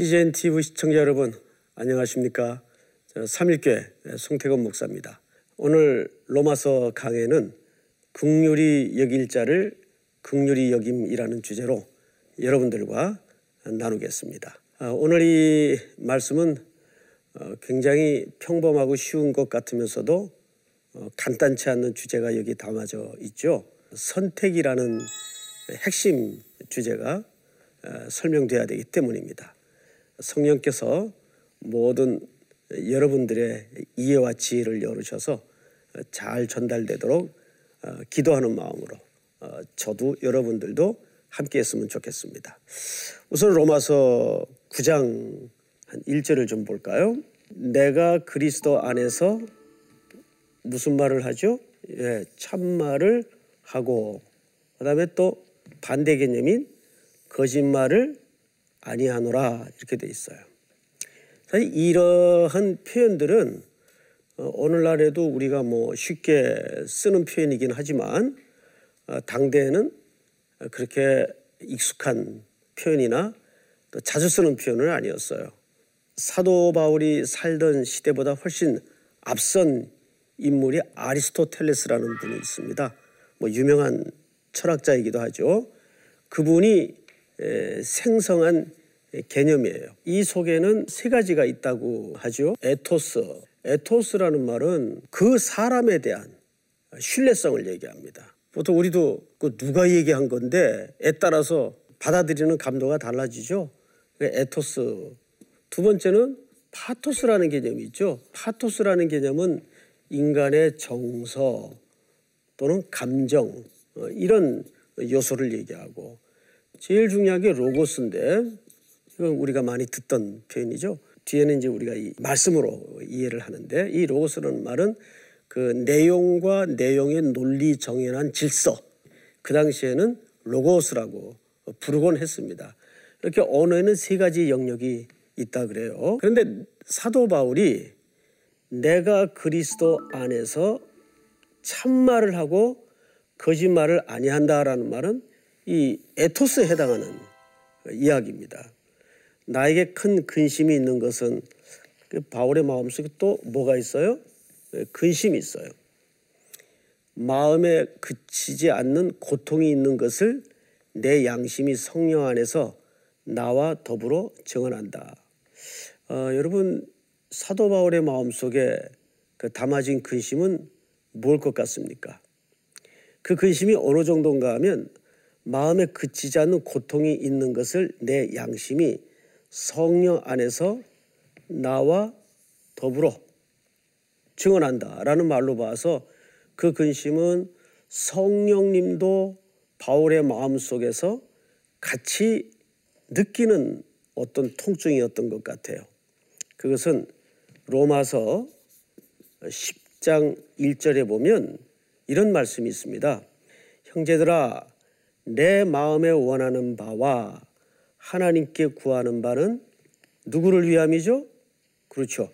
CGN TV 시청자 여러분 안녕하십니까? 3일교회 송태건 목사입니다. 오늘 로마서 강해는 극률이 여길 자를 극률이 여김이라는 주제로 여러분들과 나누겠습니다. 아, 오늘 이 말씀은 어, 굉장히 평범하고 쉬운 것 같으면서도 어, 간단치 않는 주제가 여기 담아져 있죠. 선택이라는 핵심 주제가 어, 설명돼야 되기 때문입니다. 성령께서 모든 여러분들의 이해와 지혜를 열으셔서 잘 전달되도록 기도하는 마음으로 저도 여러분들도 함께 했으면 좋겠습니다. 우선 로마서 9장 한 1절을 좀 볼까요? 내가 그리스도 안에서 무슨 말을 하죠? 예, 참말을 하고 그다음에 또 반대 개념인 거짓말을 아니하노라 이렇게 돼 있어요. 사실 이러한 표현들은 어, 오늘날에도 우리가 뭐 쉽게 쓰는 표현이긴 하지만 어, 당대에는 그렇게 익숙한 표현이나 또 자주 쓰는 표현은 아니었어요. 사도 바울이 살던 시대보다 훨씬 앞선 인물이 아리스토텔레스라는 분이 있습니다. 뭐 유명한 철학자이기도 하죠. 그분이 생성한 개념이에요. 이 속에는 세 가지가 있다고 하죠. 에토스. 에토스라는 말은 그 사람에 대한 신뢰성을 얘기합니다. 보통 우리도 그 누가 얘기한 건데 에 따라서 받아들이는 감도가 달라지죠. 그 에토스. 두 번째는 파토스라는 개념이 있죠. 파토스라는 개념은 인간의 정서 또는 감정 어, 이런 요소를 얘기하고 제일 중요한 게 로고스인데 이건 우리가 많이 듣던 표현이죠. 뒤에는 이제 우리가 이 말씀으로 이해를 하는데 이 로고스라는 말은 그 내용과 내용의 논리 정연한 질서 그 당시에는 로고스라고 부르곤 했습니다. 이렇게 언어에는 세 가지 영역이 있다 그래요. 그런데 사도 바울이 내가 그리스도 안에서 참말을 하고 거짓말을 아니한다라는 말은 이 에토스에 해당하는 이야기입니다. 나에게 큰 근심이 있는 것은 그 바울의 마음속에 또 뭐가 있어요? 예, 근심이 있어요. 마음에 그치지 않는 고통이 있는 것을 내 양심이 성령 안에서 나와 더불어 증언한다. 어, 여러분 사도 바울의 마음 속에 그 담아진 근심은 뭘 것 같습니까? 그 근심이 어느 정도인가 하면 마음에 그치지 않는 고통이 있는 것을 내 양심이 성령 안에서 나와 더불어 증언한다라는 말로 봐서 그 근심은 성령님도 바울의 마음 속에서 같이 느끼는 어떤 통증이었던 것 같아요. 그것은 로마서 10장 1절에 보면 이런 말씀이 있습니다. 형제들아, 내 마음에 원하는 바와 하나님께 구하는 바는 누구를 위함이죠? 그렇죠.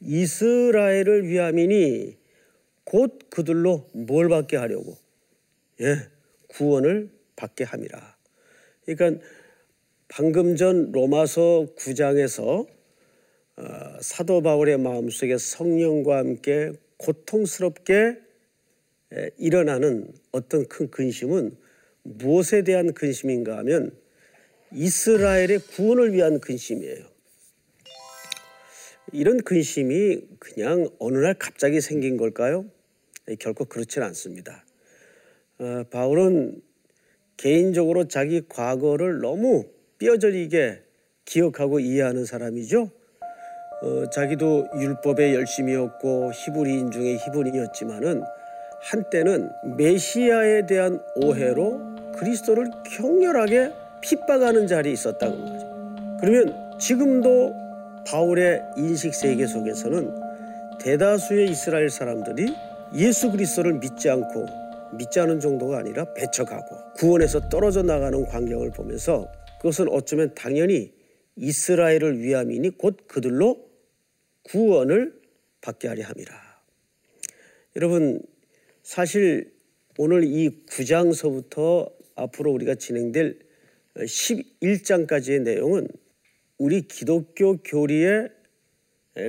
이스라엘을 위함이니 곧 그들로 뭘 받게 하려고? 예, 구원을 받게 함이라. 그러니까 방금 전 로마서 9장에서 어, 사도 바울의 마음속에 성령과 함께 고통스럽게 일어나는 어떤 큰 근심은 무엇에 대한 근심인가 하면 이스라엘의 구원을 위한 근심이에요. 이런 근심이 그냥 어느 날 갑자기 생긴 걸까요? 결코 그렇진 않습니다. 어, 바울은 개인적으로 자기 과거를 너무 뼈저리게 기억하고 이해하는 사람이죠. 어, 자기도 율법의 열심이었고 히브리인 중에 히브리인이었지만은 한때는 메시아에 대한 오해로 그리스도를 격렬하게 핍박하는 자리에 있었다는 거죠. 그러면 지금도 바울의 인식 세계 속에서는 대다수의 이스라엘 사람들이 예수 그리스도를 믿지 않고 믿지 않은 정도가 아니라 배척하고 구원에서 떨어져 나가는 광경을 보면서 그것은 어쩌면 당연히 이스라엘을 위함이니 곧 그들로 구원을 받게 하려 함이라. 여러분 사실 오늘 이 9장서부터 앞으로 우리가 진행될 11장까지의 내용은 우리 기독교 교리의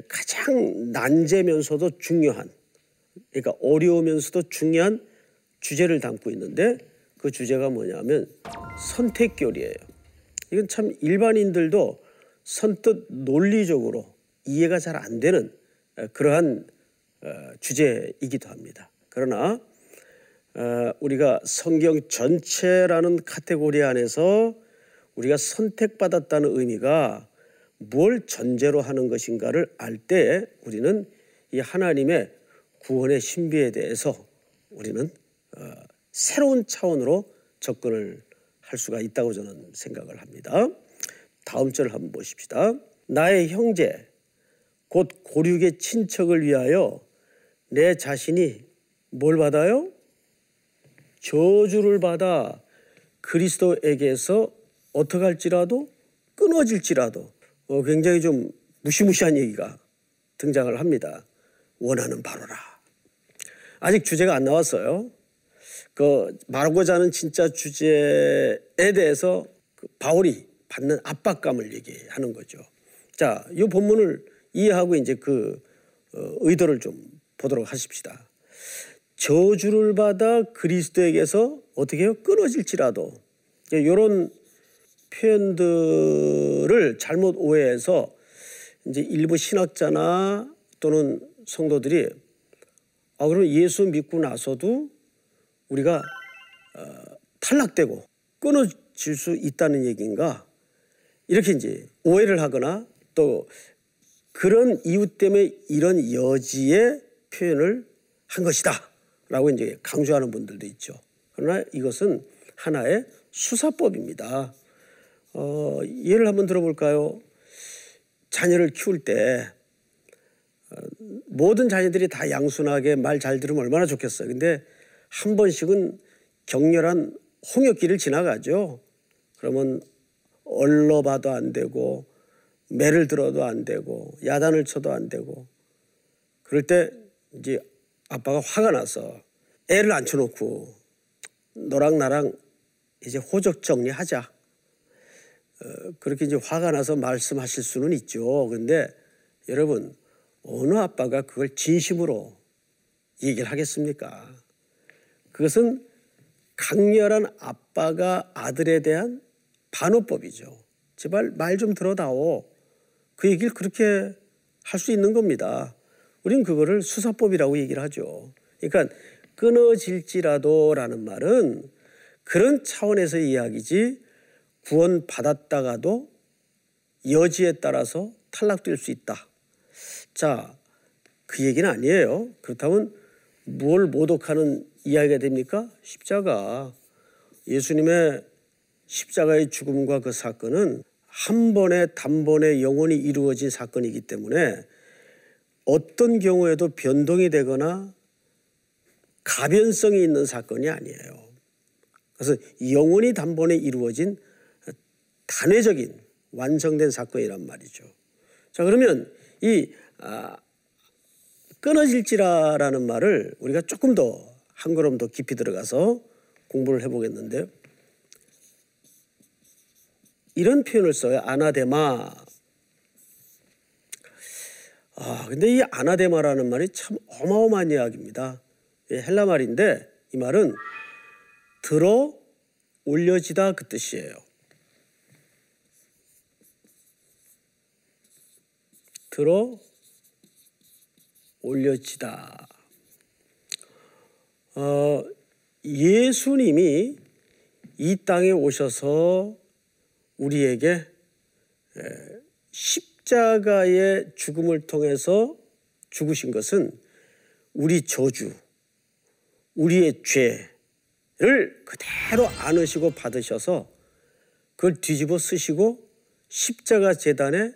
가장 난제면서도 중요한 그러니까 어려우면서도 중요한 주제를 담고 있는데 그 주제가 뭐냐면 선택교리예요. 이건 참 일반인들도 선뜻 논리적으로 이해가 잘 안 되는 그러한 어, 주제이기도 합니다. 그러나 어, 우리가 성경 전체라는 카테고리 안에서 우리가 선택받았다는 의미가 뭘 전제로 하는 것인가를 알 때 우리는 이 하나님의 구원의 신비에 대해서 우리는 어, 새로운 차원으로 접근을 할 수가 있다고 저는 생각을 합니다. 다음 절을 한번 보십시다. 나의 형제 곧 고륙의 친척을 위하여 내 자신이 뭘 받아요? 저주를 받아 그리스도에게서 어떻게 할지라도 끊어질지라도 어, 굉장히 좀 무시무시한 얘기가 등장을 합니다. 원하는 바로라. 아직 주제가 안 나왔어요. 그 말하고자 하는 진짜 주제에 대해서 그 바울이 받는 압박감을 얘기하는 거죠. 자, 이 본문을 이해하고 이제 그 어, 의도를 좀 보도록 하십시다. 저주를 받아 그리스도에게서 어떻게 해요? 끊어질지라도. 이런 표현들을 잘못 오해해서 이제 일부 신학자나 또는 성도들이 아 그러면 예수 믿고 나서도 우리가 어, 탈락되고 끊어질 수 있다는 얘기인가? 이렇게 이제 오해를 하거나 또 그런 이유 때문에 이런 여지의 표현을 한 것이다 라고 이제 강조하는 분들도 있죠. 그러나 이것은 하나의 수사법입니다. 어, 예를 한번 들어볼까요? 자녀를 키울 때 어, 모든 자녀들이 다 양순하게 말 잘 들으면 얼마나 좋겠어요. 근데 한 번씩은 격렬한 홍역기를 지나가죠. 그러면 얼러봐도 안 되고 매를 들어도 안 되고 야단을 쳐도 안 되고 그럴 때 이제 아빠가 화가 나서 애를 앉혀놓고 너랑 나랑 이제 호적 정리하자. 어, 그렇게 이제 화가 나서 말씀하실 수는 있죠. 그런데 여러분 어느 아빠가 그걸 진심으로 얘기를 하겠습니까? 그것은 강렬한 아빠가 아들에 대한 반어법이죠. 제발 말 좀 들어다오. 그 얘기를 그렇게 할 수 있는 겁니다. 우리는 그거를 수사법이라고 얘기를 하죠. 그러니까 끊어질지라도라는 말은 그런 차원에서의 이야기지 구원 받았다가도 여지에 따라서 탈락될 수 있다. 자, 그 얘기는 아니에요. 그렇다면 뭘 모독하는 이야기가 됩니까? 십자가. 예수님의 십자가의 죽음과 그 사건은 한 번에 단번에 영원히 이루어진 사건이기 때문에 어떤 경우에도 변동이 되거나 가변성이 있는 사건이 아니에요. 그래서 영원히 단번에 이루어진 단회적인 완성된 사건이란 말이죠. 자 그러면 이 아, 끊어질지라라는 말을 우리가 조금 더 한 걸음 더 깊이 들어가서 공부를 해보겠는데요. 이런 표현을 써요. 아나데마. 아, 근데 이 아나데마라는 말이 참 어마어마한 이야기입니다. 헬라 말인데 이 말은 들어 올려지다 그 뜻이에요. 들어 올려지다. 어, 예수님이 이 땅에 오셔서 우리에게 십 자가의 죽음을 통해서 죽으신 것은 우리 저주, 우리의 죄를 그대로 안으시고 받으셔서 그걸 뒤집어 쓰시고 십자가 재단에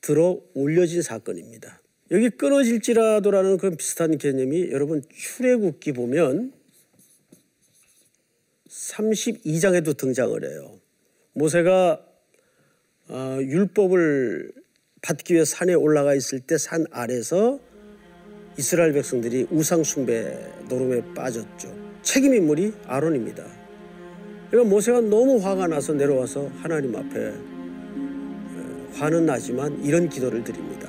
들어 올려진 사건입니다. 여기 끊어질지라도라는 그런 비슷한 개념이 여러분 출애굽기 보면 32장에도 등장을 해요. 모세가 어, 율법을 받기 위해 산에 올라가 있을 때 산 아래서 이스라엘 백성들이 우상 숭배 노름에 빠졌죠. 책임 인물이 아론입니다. 그러니까 모세가 너무 화가 나서 내려와서 하나님 앞에 화는 나지만 이런 기도를 드립니다.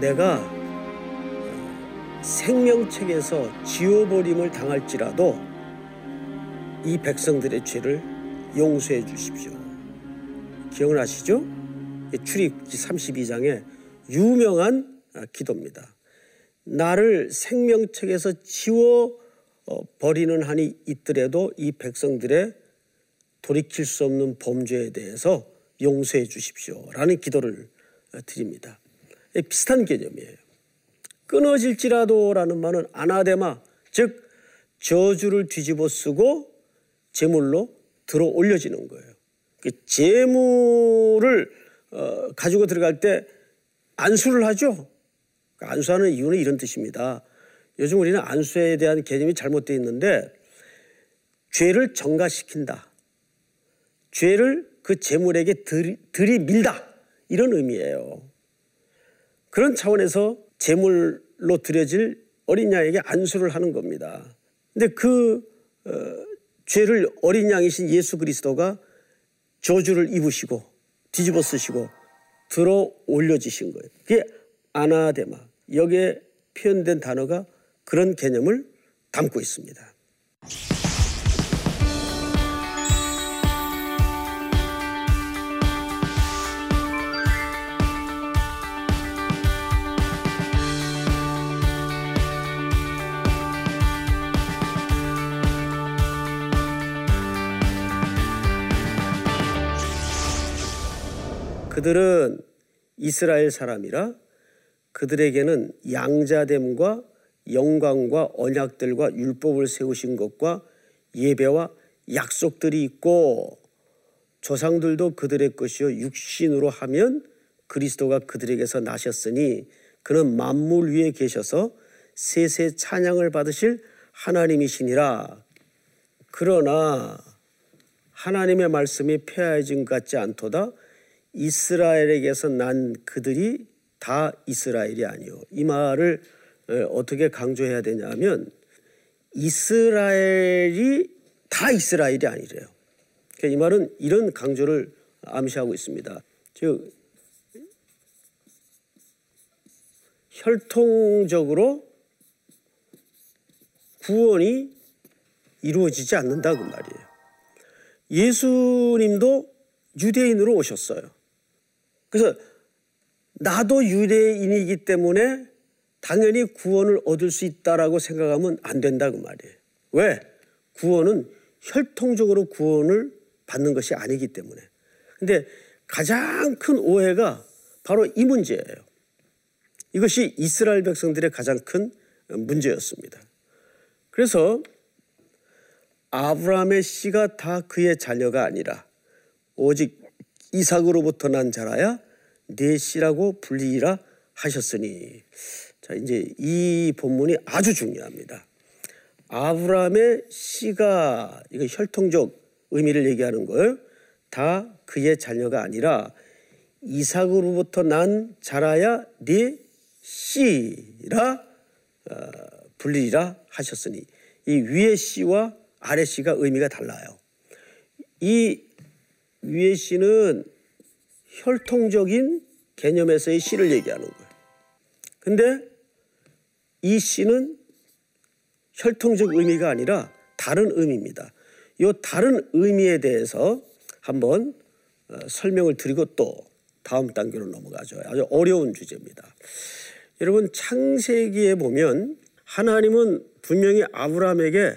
내가 어, 생명책에서 지워버림을 당할지라도 이 백성들의 죄를 용서해 주십시오. 기억나시죠? 출입기 32장의 유명한 아, 기도입니다. 나를 생명책에서 지워 어, 버리는 한이 있더라도 이 백성들의 돌이킬 수 없는 범죄에 대해서 용서해 주십시오라는 기도를 어, 드립니다. 비슷한 개념이에요. 끊어질지라도라는 말은 아나데마 즉 저주를 뒤집어 쓰고 제물로 들어 올려지는 거예요. 그 제물을 어, 가지고 들어갈 때 안수를 하죠. 그 안수하는 이유는 이런 뜻입니다. 요즘 우리는 안수에 대한 개념이 잘못되어 있는데 죄를 정가시킨다. 죄를 그 재물에게 들이, 들이밀다. 이런 의미예요. 그런 차원에서 재물로 드려질 어린 양에게 안수를 하는 겁니다. 근데 그 어, 죄를 어린 양이신 예수 그리스도가 저주를 입으시고 뒤집어 쓰시고 들어 올려지신 거예요. 그게 아나데마. 여기에 표현된 단어가 그런 개념을 담고 있습니다. 그들은 이스라엘 사람이라 그들에게는 양자됨과 영광과 언약들과 율법을 세우신 것과 예배와 약속들이 있고 조상들도 그들의 것이요 육신으로 하면 그리스도가 그들에게서 나셨으니 그는 만물 위에 계셔서 세세 찬양을 받으실 하나님이시니라. 그러나 하나님의 말씀이 폐하여진 것 같지 않도다. 이스라엘에게서 난 그들이 다 이스라엘이 아니요. 이 말을 어떻게 강조해야 되냐면 이스라엘이 다 이스라엘이 아니래요. 그러니까 이 말은 이런 강조를 암시하고 있습니다. 즉 혈통적으로 구원이 이루어지지 않는다 그 말이에요. 예수님도 유대인으로 오셨어요. 그래서 나도 유대인이기 때문에 당연히 구원을 얻을 수 있다라고 생각하면 안 된다 그 말이에요. 왜? 구원은 혈통적으로 구원을 받는 것이 아니기 때문에. 근데 가장 큰 오해가 바로 이 문제예요. 이것이 이스라엘 백성들의 가장 큰 문제였습니다. 그래서 아브라함의 씨가 다 그의 자녀가 아니라 오직 이삭으로부터 난 자라야 내 씨라고 불리라 하셨으니 자 이제 이 본문이 아주 중요합니다. 아브라함의 씨가 이거 혈통적 의미를 얘기하는 거예요. 다 그의 자녀가 아니라 이삭으로부터 난 자라야 네 씨라 어, 불리라 하셨으니 이 위의 씨와 아래 씨가 의미가 달라요. 이 위의 씨는 혈통적인 개념에서의 씨를 얘기하는 거예요. 근데 이 씨는 혈통적 의미가 아니라 다른 의미입니다. 이 다른 의미에 대해서 한번 어, 설명을 드리고 또 다음 단계로 넘어가죠. 아주 어려운 주제입니다. 여러분 창세기에 보면 하나님은 분명히 아브라함에게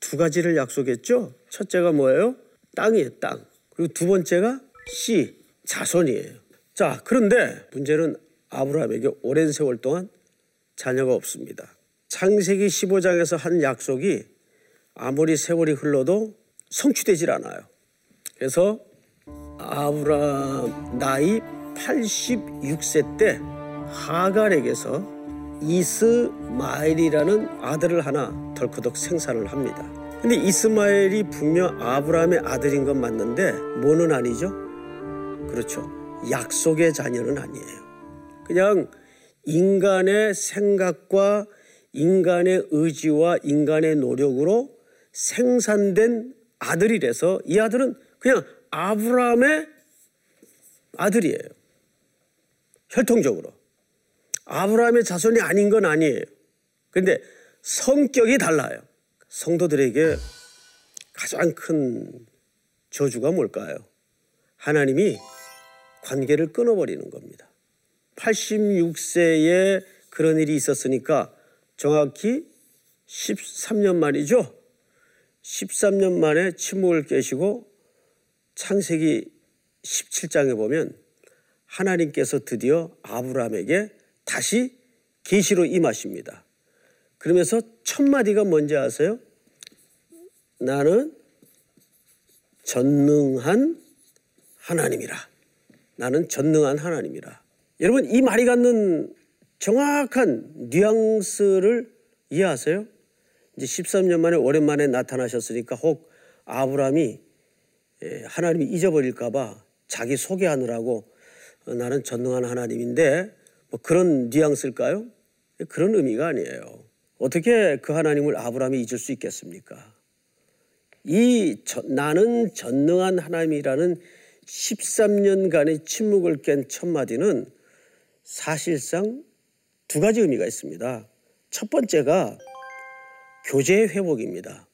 두 가지를 약속했죠. 첫째가 뭐예요? 땅이에요, 땅. 그리고 두 번째가 씨, 자손이에요. 자, 그런데 문제는 아브라함에게 오랜 세월 동안 자녀가 없습니다. 창세기 15장에서 한 약속이 아무리 세월이 흘러도 성취되질 않아요. 그래서 아브라함 나이 86세 때 하갈에게서 이스마엘이라는 아들을 하나 덜커덕 생산을 합니다. 근데 이스마엘이 분명 아브라함의 아들인 건 맞는데 뭐는 아니죠? 그렇죠. 약속의 자녀는 아니에요. 그냥 인간의 생각과 인간의 의지와 인간의 노력으로 생산된 아들이라서 이 아들은 그냥 아브라함의 아들이에요. 혈통적으로. 아브라함의 자손이 아닌 건 아니에요. 근데 성격이 달라요. 성도들에게 가장 큰 저주가 뭘까요? 하나님이 관계를 끊어버리는 겁니다. 86세에 그런 일이 있었으니까 정확히 13년 만이죠. 13년 만에 침묵을 깨시고 창세기 17장에 보면 하나님께서 드디어 아브라함에게 다시 계시로 임하십니다. 그러면서 첫 마디가 뭔지 아세요? 나는 전능한 하나님이라. 나는 전능한 하나님이라. 여러분 이 말이 갖는 정확한 뉘앙스를 이해하세요? 이제 13년 만에 오랜만에 나타나셨으니까 혹 아브라함이 예, 하나님이 잊어버릴까봐 자기 소개하느라고 어, 나는 전능한 하나님인데 뭐 그런 뉘앙스일까요? 그런 의미가 아니에요. 어떻게 그 하나님을 아브라함이 잊을 수 있겠습니까? 이 저, 나는 전능한 하나님이라는 13년간의 침묵을 깬 첫마디는 사실상 두 가지 의미가 있습니다. 첫 번째가 교제의 회복입니다.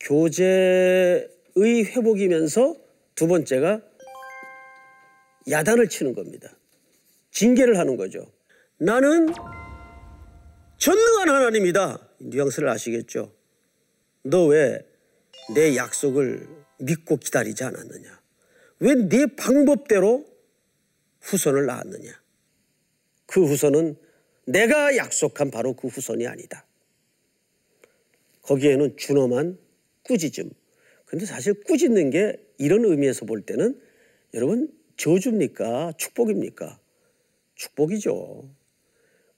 교제의 회복이면서 두 번째가 야단을 치는 겁니다. 징계를 하는 거죠. 나는 전능한 하나님이다. 뉘앙스를 아시겠죠? 너 왜 내 약속을 믿고 기다리지 않았느냐? 왜 네 방법대로 후손을 낳았느냐? 그 후손은 내가 약속한 바로 그 후손이 아니다. 거기에는 준엄한 꾸짖음. 근데 사실 꾸짖는 게 이런 의미에서 볼 때는 여러분 저주입니까? 축복입니까? 축복이죠.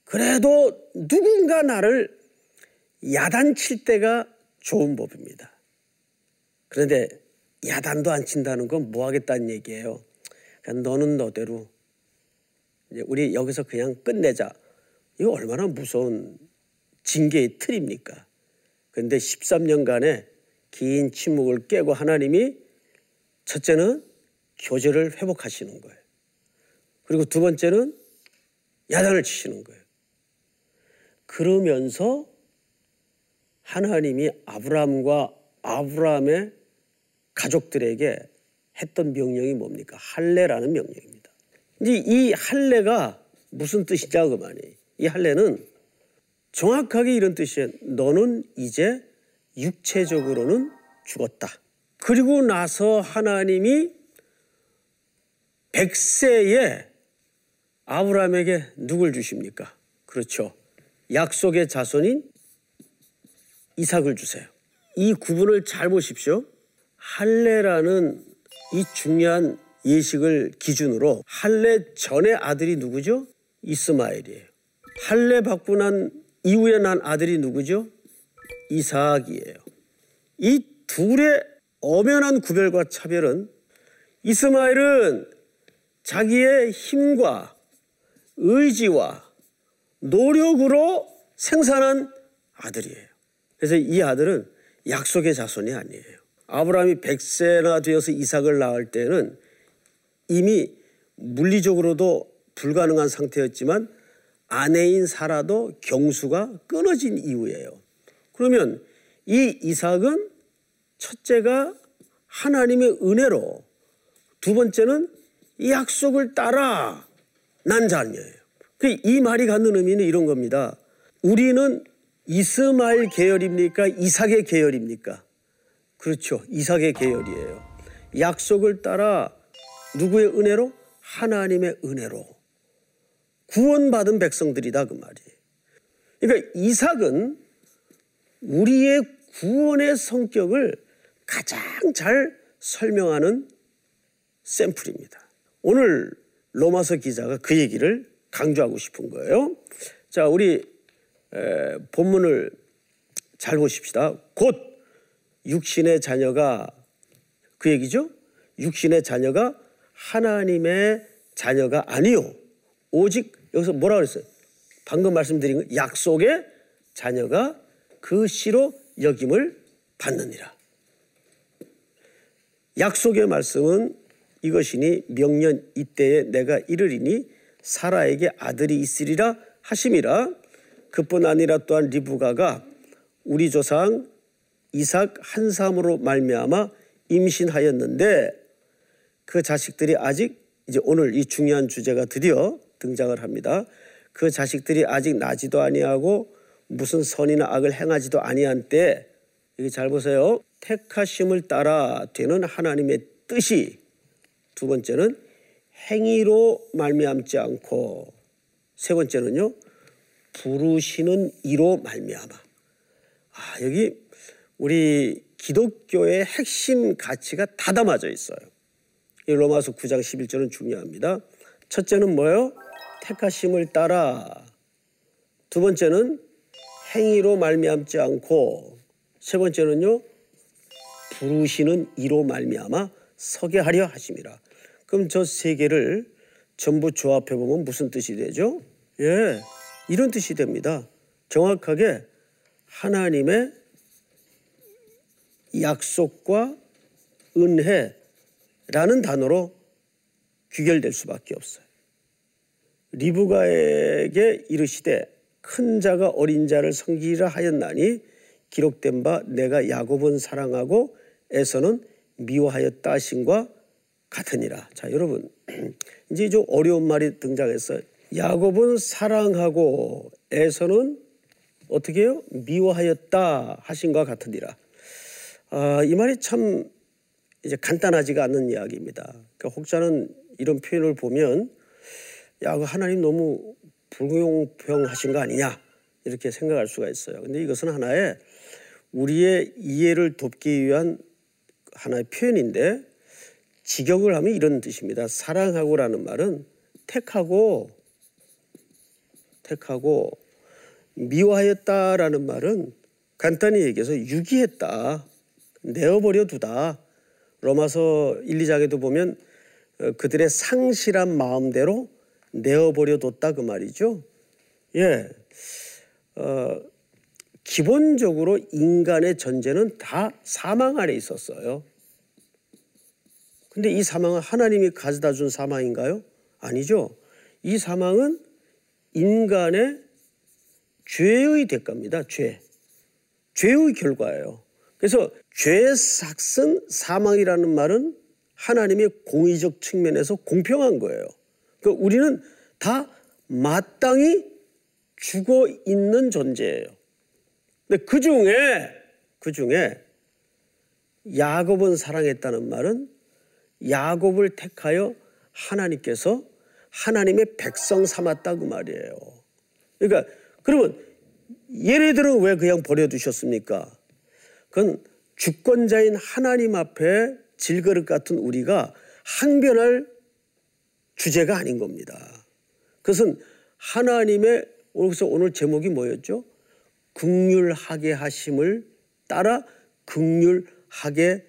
그래도 누군가 나를 야단칠 때가 좋은 법입니다. 그런데 야단도 안 친다는 건 뭐 하겠다는 얘기예요. 그러니까 너는 너대로 우리 여기서 그냥 끝내자. 이거 얼마나 무서운 징계의 틀입니까? 그런데 13년간의 긴 침묵을 깨고 하나님이 첫째는 교제를 회복하시는 거예요. 그리고 두 번째는 야단을 치시는 거예요. 그러면서 하나님이 아브라함과 아브라함의 가족들에게 했던 명령이 뭡니까? 할례라는 명령입니다. 이제 이 할례가 무슨 뜻이냐 그 말이. 이 할례는 정확하게 이런 뜻이에요. 너는 이제 육체적으로는 죽었다. 그리고 나서 하나님이 백세에 아브라함에게 누굴 주십니까? 그렇죠. 약속의 자손인 이삭을 주세요. 이 구분을 잘 보십시오. 할례라는 이 중요한 예식을 기준으로 할례 전의 아들이 누구죠? 이스마엘이에요. 할례 받고 난 이후에 난 아들이 누구죠? 이삭이에요. 이 둘의 엄연한 구별과 차별은 이스마엘은 자기의 힘과 의지와 노력으로 생산한 아들이에요. 그래서 이 아들은 약속의 자손이 아니에요. 아브라함이 100세나 되어서 이삭을 낳을 때는 이미 물리적으로도 불가능한 상태였지만 아내인 사라도 경수가 끊어진 이후예요. 그러면 이 이삭은 첫째가 하나님의 은혜로 두 번째는 이 약속을 따라 난 자녀예요. 그이 말이 갖는 의미는 이런 겁니다. 우리는 이스마엘 계열입니까? 이삭의 계열입니까? 그렇죠. 이삭의 계열이에요. 약속을 따라 누구의 은혜로? 하나님의 은혜로. 구원받은 백성들이다 그 말이에요. 그러니까 이삭은 우리의 구원의 성격을 가장 잘 설명하는 샘플입니다. 오늘 로마서 기자가 그 얘기를 강조하고 싶은 거예요. 자, 우리 에, 본문을 잘 보십시다. 곧 육신의 자녀가 그 얘기죠? 육신의 자녀가 하나님의 자녀가 아니요. 오직 여기서 뭐라 그랬어요? 방금 말씀드린 거 약속의 자녀가 그 씨로 여김을 받느니라. 약속의 말씀은 이것이니 명년 이때에 내가 이르리니 사라에게 아들이 있으리라 하심이라 그뿐 아니라 또한 리브가가 우리 조상 이삭 한 사람으로 말미암아 임신하였는데 그 자식들이 아직 이제 오늘 이 중요한 주제가 드디어 등장을 합니다. 그 자식들이 아직 나지도 아니하고 무슨 선이나 악을 행하지도 아니한 때 여기 잘 보세요. 택하심을 따라 되는 하나님의 뜻이 두 번째는 행위로 말미암지 않고 세 번째는요 부르시는 이로 말미암아. 아 여기 우리 기독교의 핵심 가치가 다 담아져 있어요. 이 로마서 9장 11절은 중요합니다. 첫째는 뭐예요? 택하심을 따라. 두 번째는 행위로 말미암지 않고 세 번째는요. 부르시는 이로 말미암아 서게 하려 하심이라. 그럼 저 세 개를 전부 조합해 보면 무슨 뜻이 되죠? 예. 이런 뜻이 됩니다. 정확하게 하나님의 약속과 은혜라는 단어로 귀결될 수밖에 없어요. 리브가에게 이르시되 큰 자가 어린 자를 섬기라 하였나니 기록된 바 내가 야곱은 사랑하고 에서는 미워하였다 하신과 같으니라. 자, 여러분. 이제 좀 어려운 말이 등장했어요. 야곱은 사랑하고 에서는 어떻게 해요? 미워하였다 하신과 같으니라. 아, 이 말이 참 이제 간단하지가 않는 이야기입니다. 그러니까 혹자는 이런 표현을 보면 야, 그 하나님 너무 불공평하신 거 아니냐 이렇게 생각할 수가 있어요. 근데 이것은 하나의 우리의 이해를 돕기 위한 하나의 표현인데 직역을 하면 이런 뜻입니다. 사랑하고라는 말은 택하고 택하고 미워하였다라는 말은 간단히 얘기해서 유기했다. 내어버려 두다. 로마서 1, 2장에도 보면 어, 그들의 상실한 마음대로 내어버려 뒀다 그 말이죠. 예. 어, 기본적으로 인간의 전제는 다 사망 아래 있었어요. 근데 이 사망은 하나님이 가져다 준 사망인가요? 아니죠. 이 사망은 인간의 죄의 대가입니다. 죄. 죄의 결과예요. 그래서 죄의 삭슨 사망이라는 말은 하나님의 공의적 측면에서 공평한 거예요. 그러니까 우리는 다 마땅히 죽어 있는 존재예요. 근데 그 중에 그 중에 야곱은 사랑했다는 말은 야곱을 택하여 하나님께서 하나님의 백성 삼았다 그 말이에요. 그러니까 그러면 얘네들은 왜 그냥 버려두셨습니까? 그건 주권자인 하나님 앞에 질그릇 같은 우리가 항변할 주제가 아닌 겁니다. 그것은 하나님의 그래서 오늘 제목이 뭐였죠? 극률하게 하심을 따라 극률하게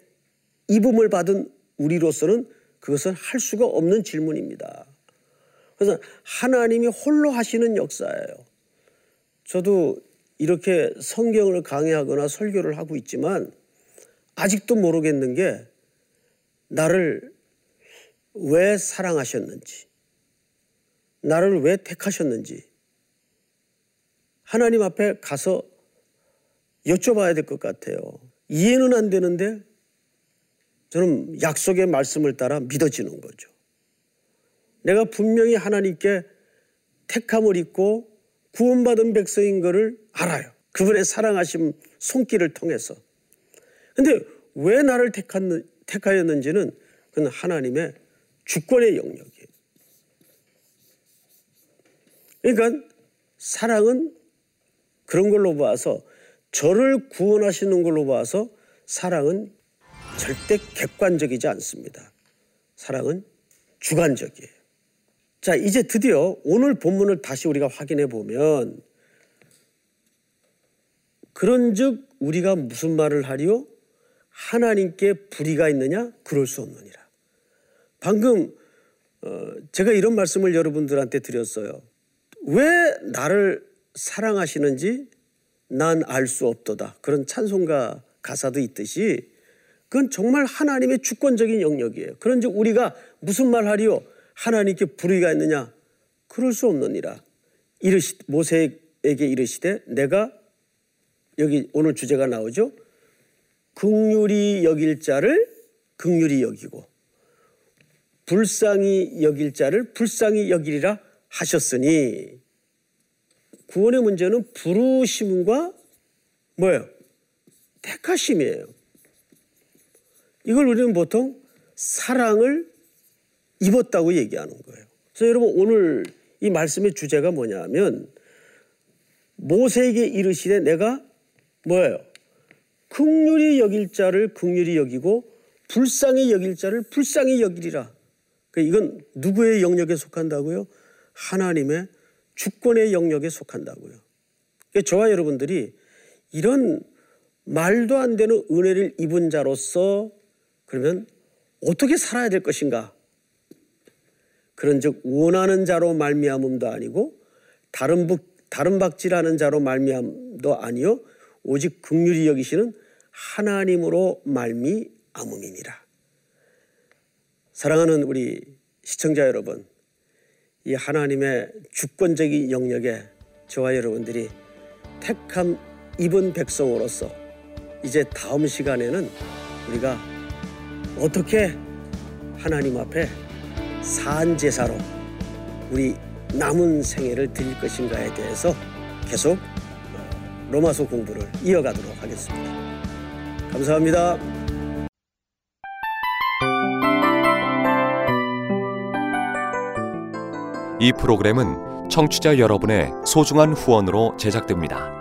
입음을 받은 우리로서는 그것은 할 수가 없는 질문입니다. 그래서 하나님이 홀로 하시는 역사예요. 저도 이렇게 성경을 강의하거나 설교를 하고 있지만 아직도 모르겠는 게 나를 왜 사랑하셨는지, 나를 왜 택하셨는지 하나님 앞에 가서 여쭤봐야 될 것 같아요. 이해는 안 되는데 저는 약속의 말씀을 따라 믿어지는 거죠. 내가 분명히 하나님께 택함을 입고 구원받은 백성인 것을 알아요. 그분의 사랑하심 손길을 통해서. 근데 왜 나를 택한, 택하였는지는 그건 하나님의 주권의 영역이에요. 그러니까 사랑은 그런 걸로 봐서 저를 구원하시는 걸로 봐서 사랑은 절대 객관적이지 않습니다. 사랑은 주관적이에요. 자, 이제 드디어 오늘 본문을 다시 우리가 확인해 보면 그런즉 우리가 무슨 말을 하리요? 하나님께 불의가 있느냐? 그럴 수 없느니라. 방금 어, 제가 이런 말씀을 여러분들한테 드렸어요. 왜 나를 사랑하시는지 난 알 수 없도다. 그런 찬송가 가사도 있듯이 그건 정말 하나님의 주권적인 영역이에요. 그런즉 우리가 무슨 말 하리요? 하나님께 불의가 있느냐? 그럴 수 없느니라. 이르시 모세에게 이르시되 내가 여기 오늘 주제가 나오죠. 극률이 여길 자를 극률이 여기고 불쌍히 여길 자를 불쌍히 여기리라 하셨으니 구원의 문제는 부르심과 뭐예요? 택하심이에요. 이걸 우리는 보통 사랑을 입었다고 얘기하는 거예요. 그래서 여러분 오늘 이 말씀의 주제가 뭐냐면 모세에게 이르시되 내가 뭐예요? 극률이 여길 자를 극률이 여기고 불쌍히 여길 자를 불쌍히 여기리라. 그러니까 이건 누구의 영역에 속한다고요? 하나님의 주권의 영역에 속한다고요. 그러니까 저와 여러분들이 이런 말도 안 되는 은혜를 입은 자로서 그러면 어떻게 살아야 될 것인가? 그런즉 원하는 자로 말미암음도 아니고 다른 부, 다른 박질하는 자로 말미암도 아니요 오직 극률이 여기시는 하나님으로 말미암음이니라. 사랑하는 우리 시청자 여러분, 이 하나님의 주권적인 영역에 저와 여러분들이 택함 입은 백성으로서 이제 다음 시간에는 우리가 어떻게 하나님 앞에 산제사로 우리 남은 생애를 드릴 것인가에 대해서 계속 로마서 공부를 이어가도록 하겠습니다. 감사합니다. 이 프로그램은 청취자 여러분의 소중한 후원으로 제작됩니다.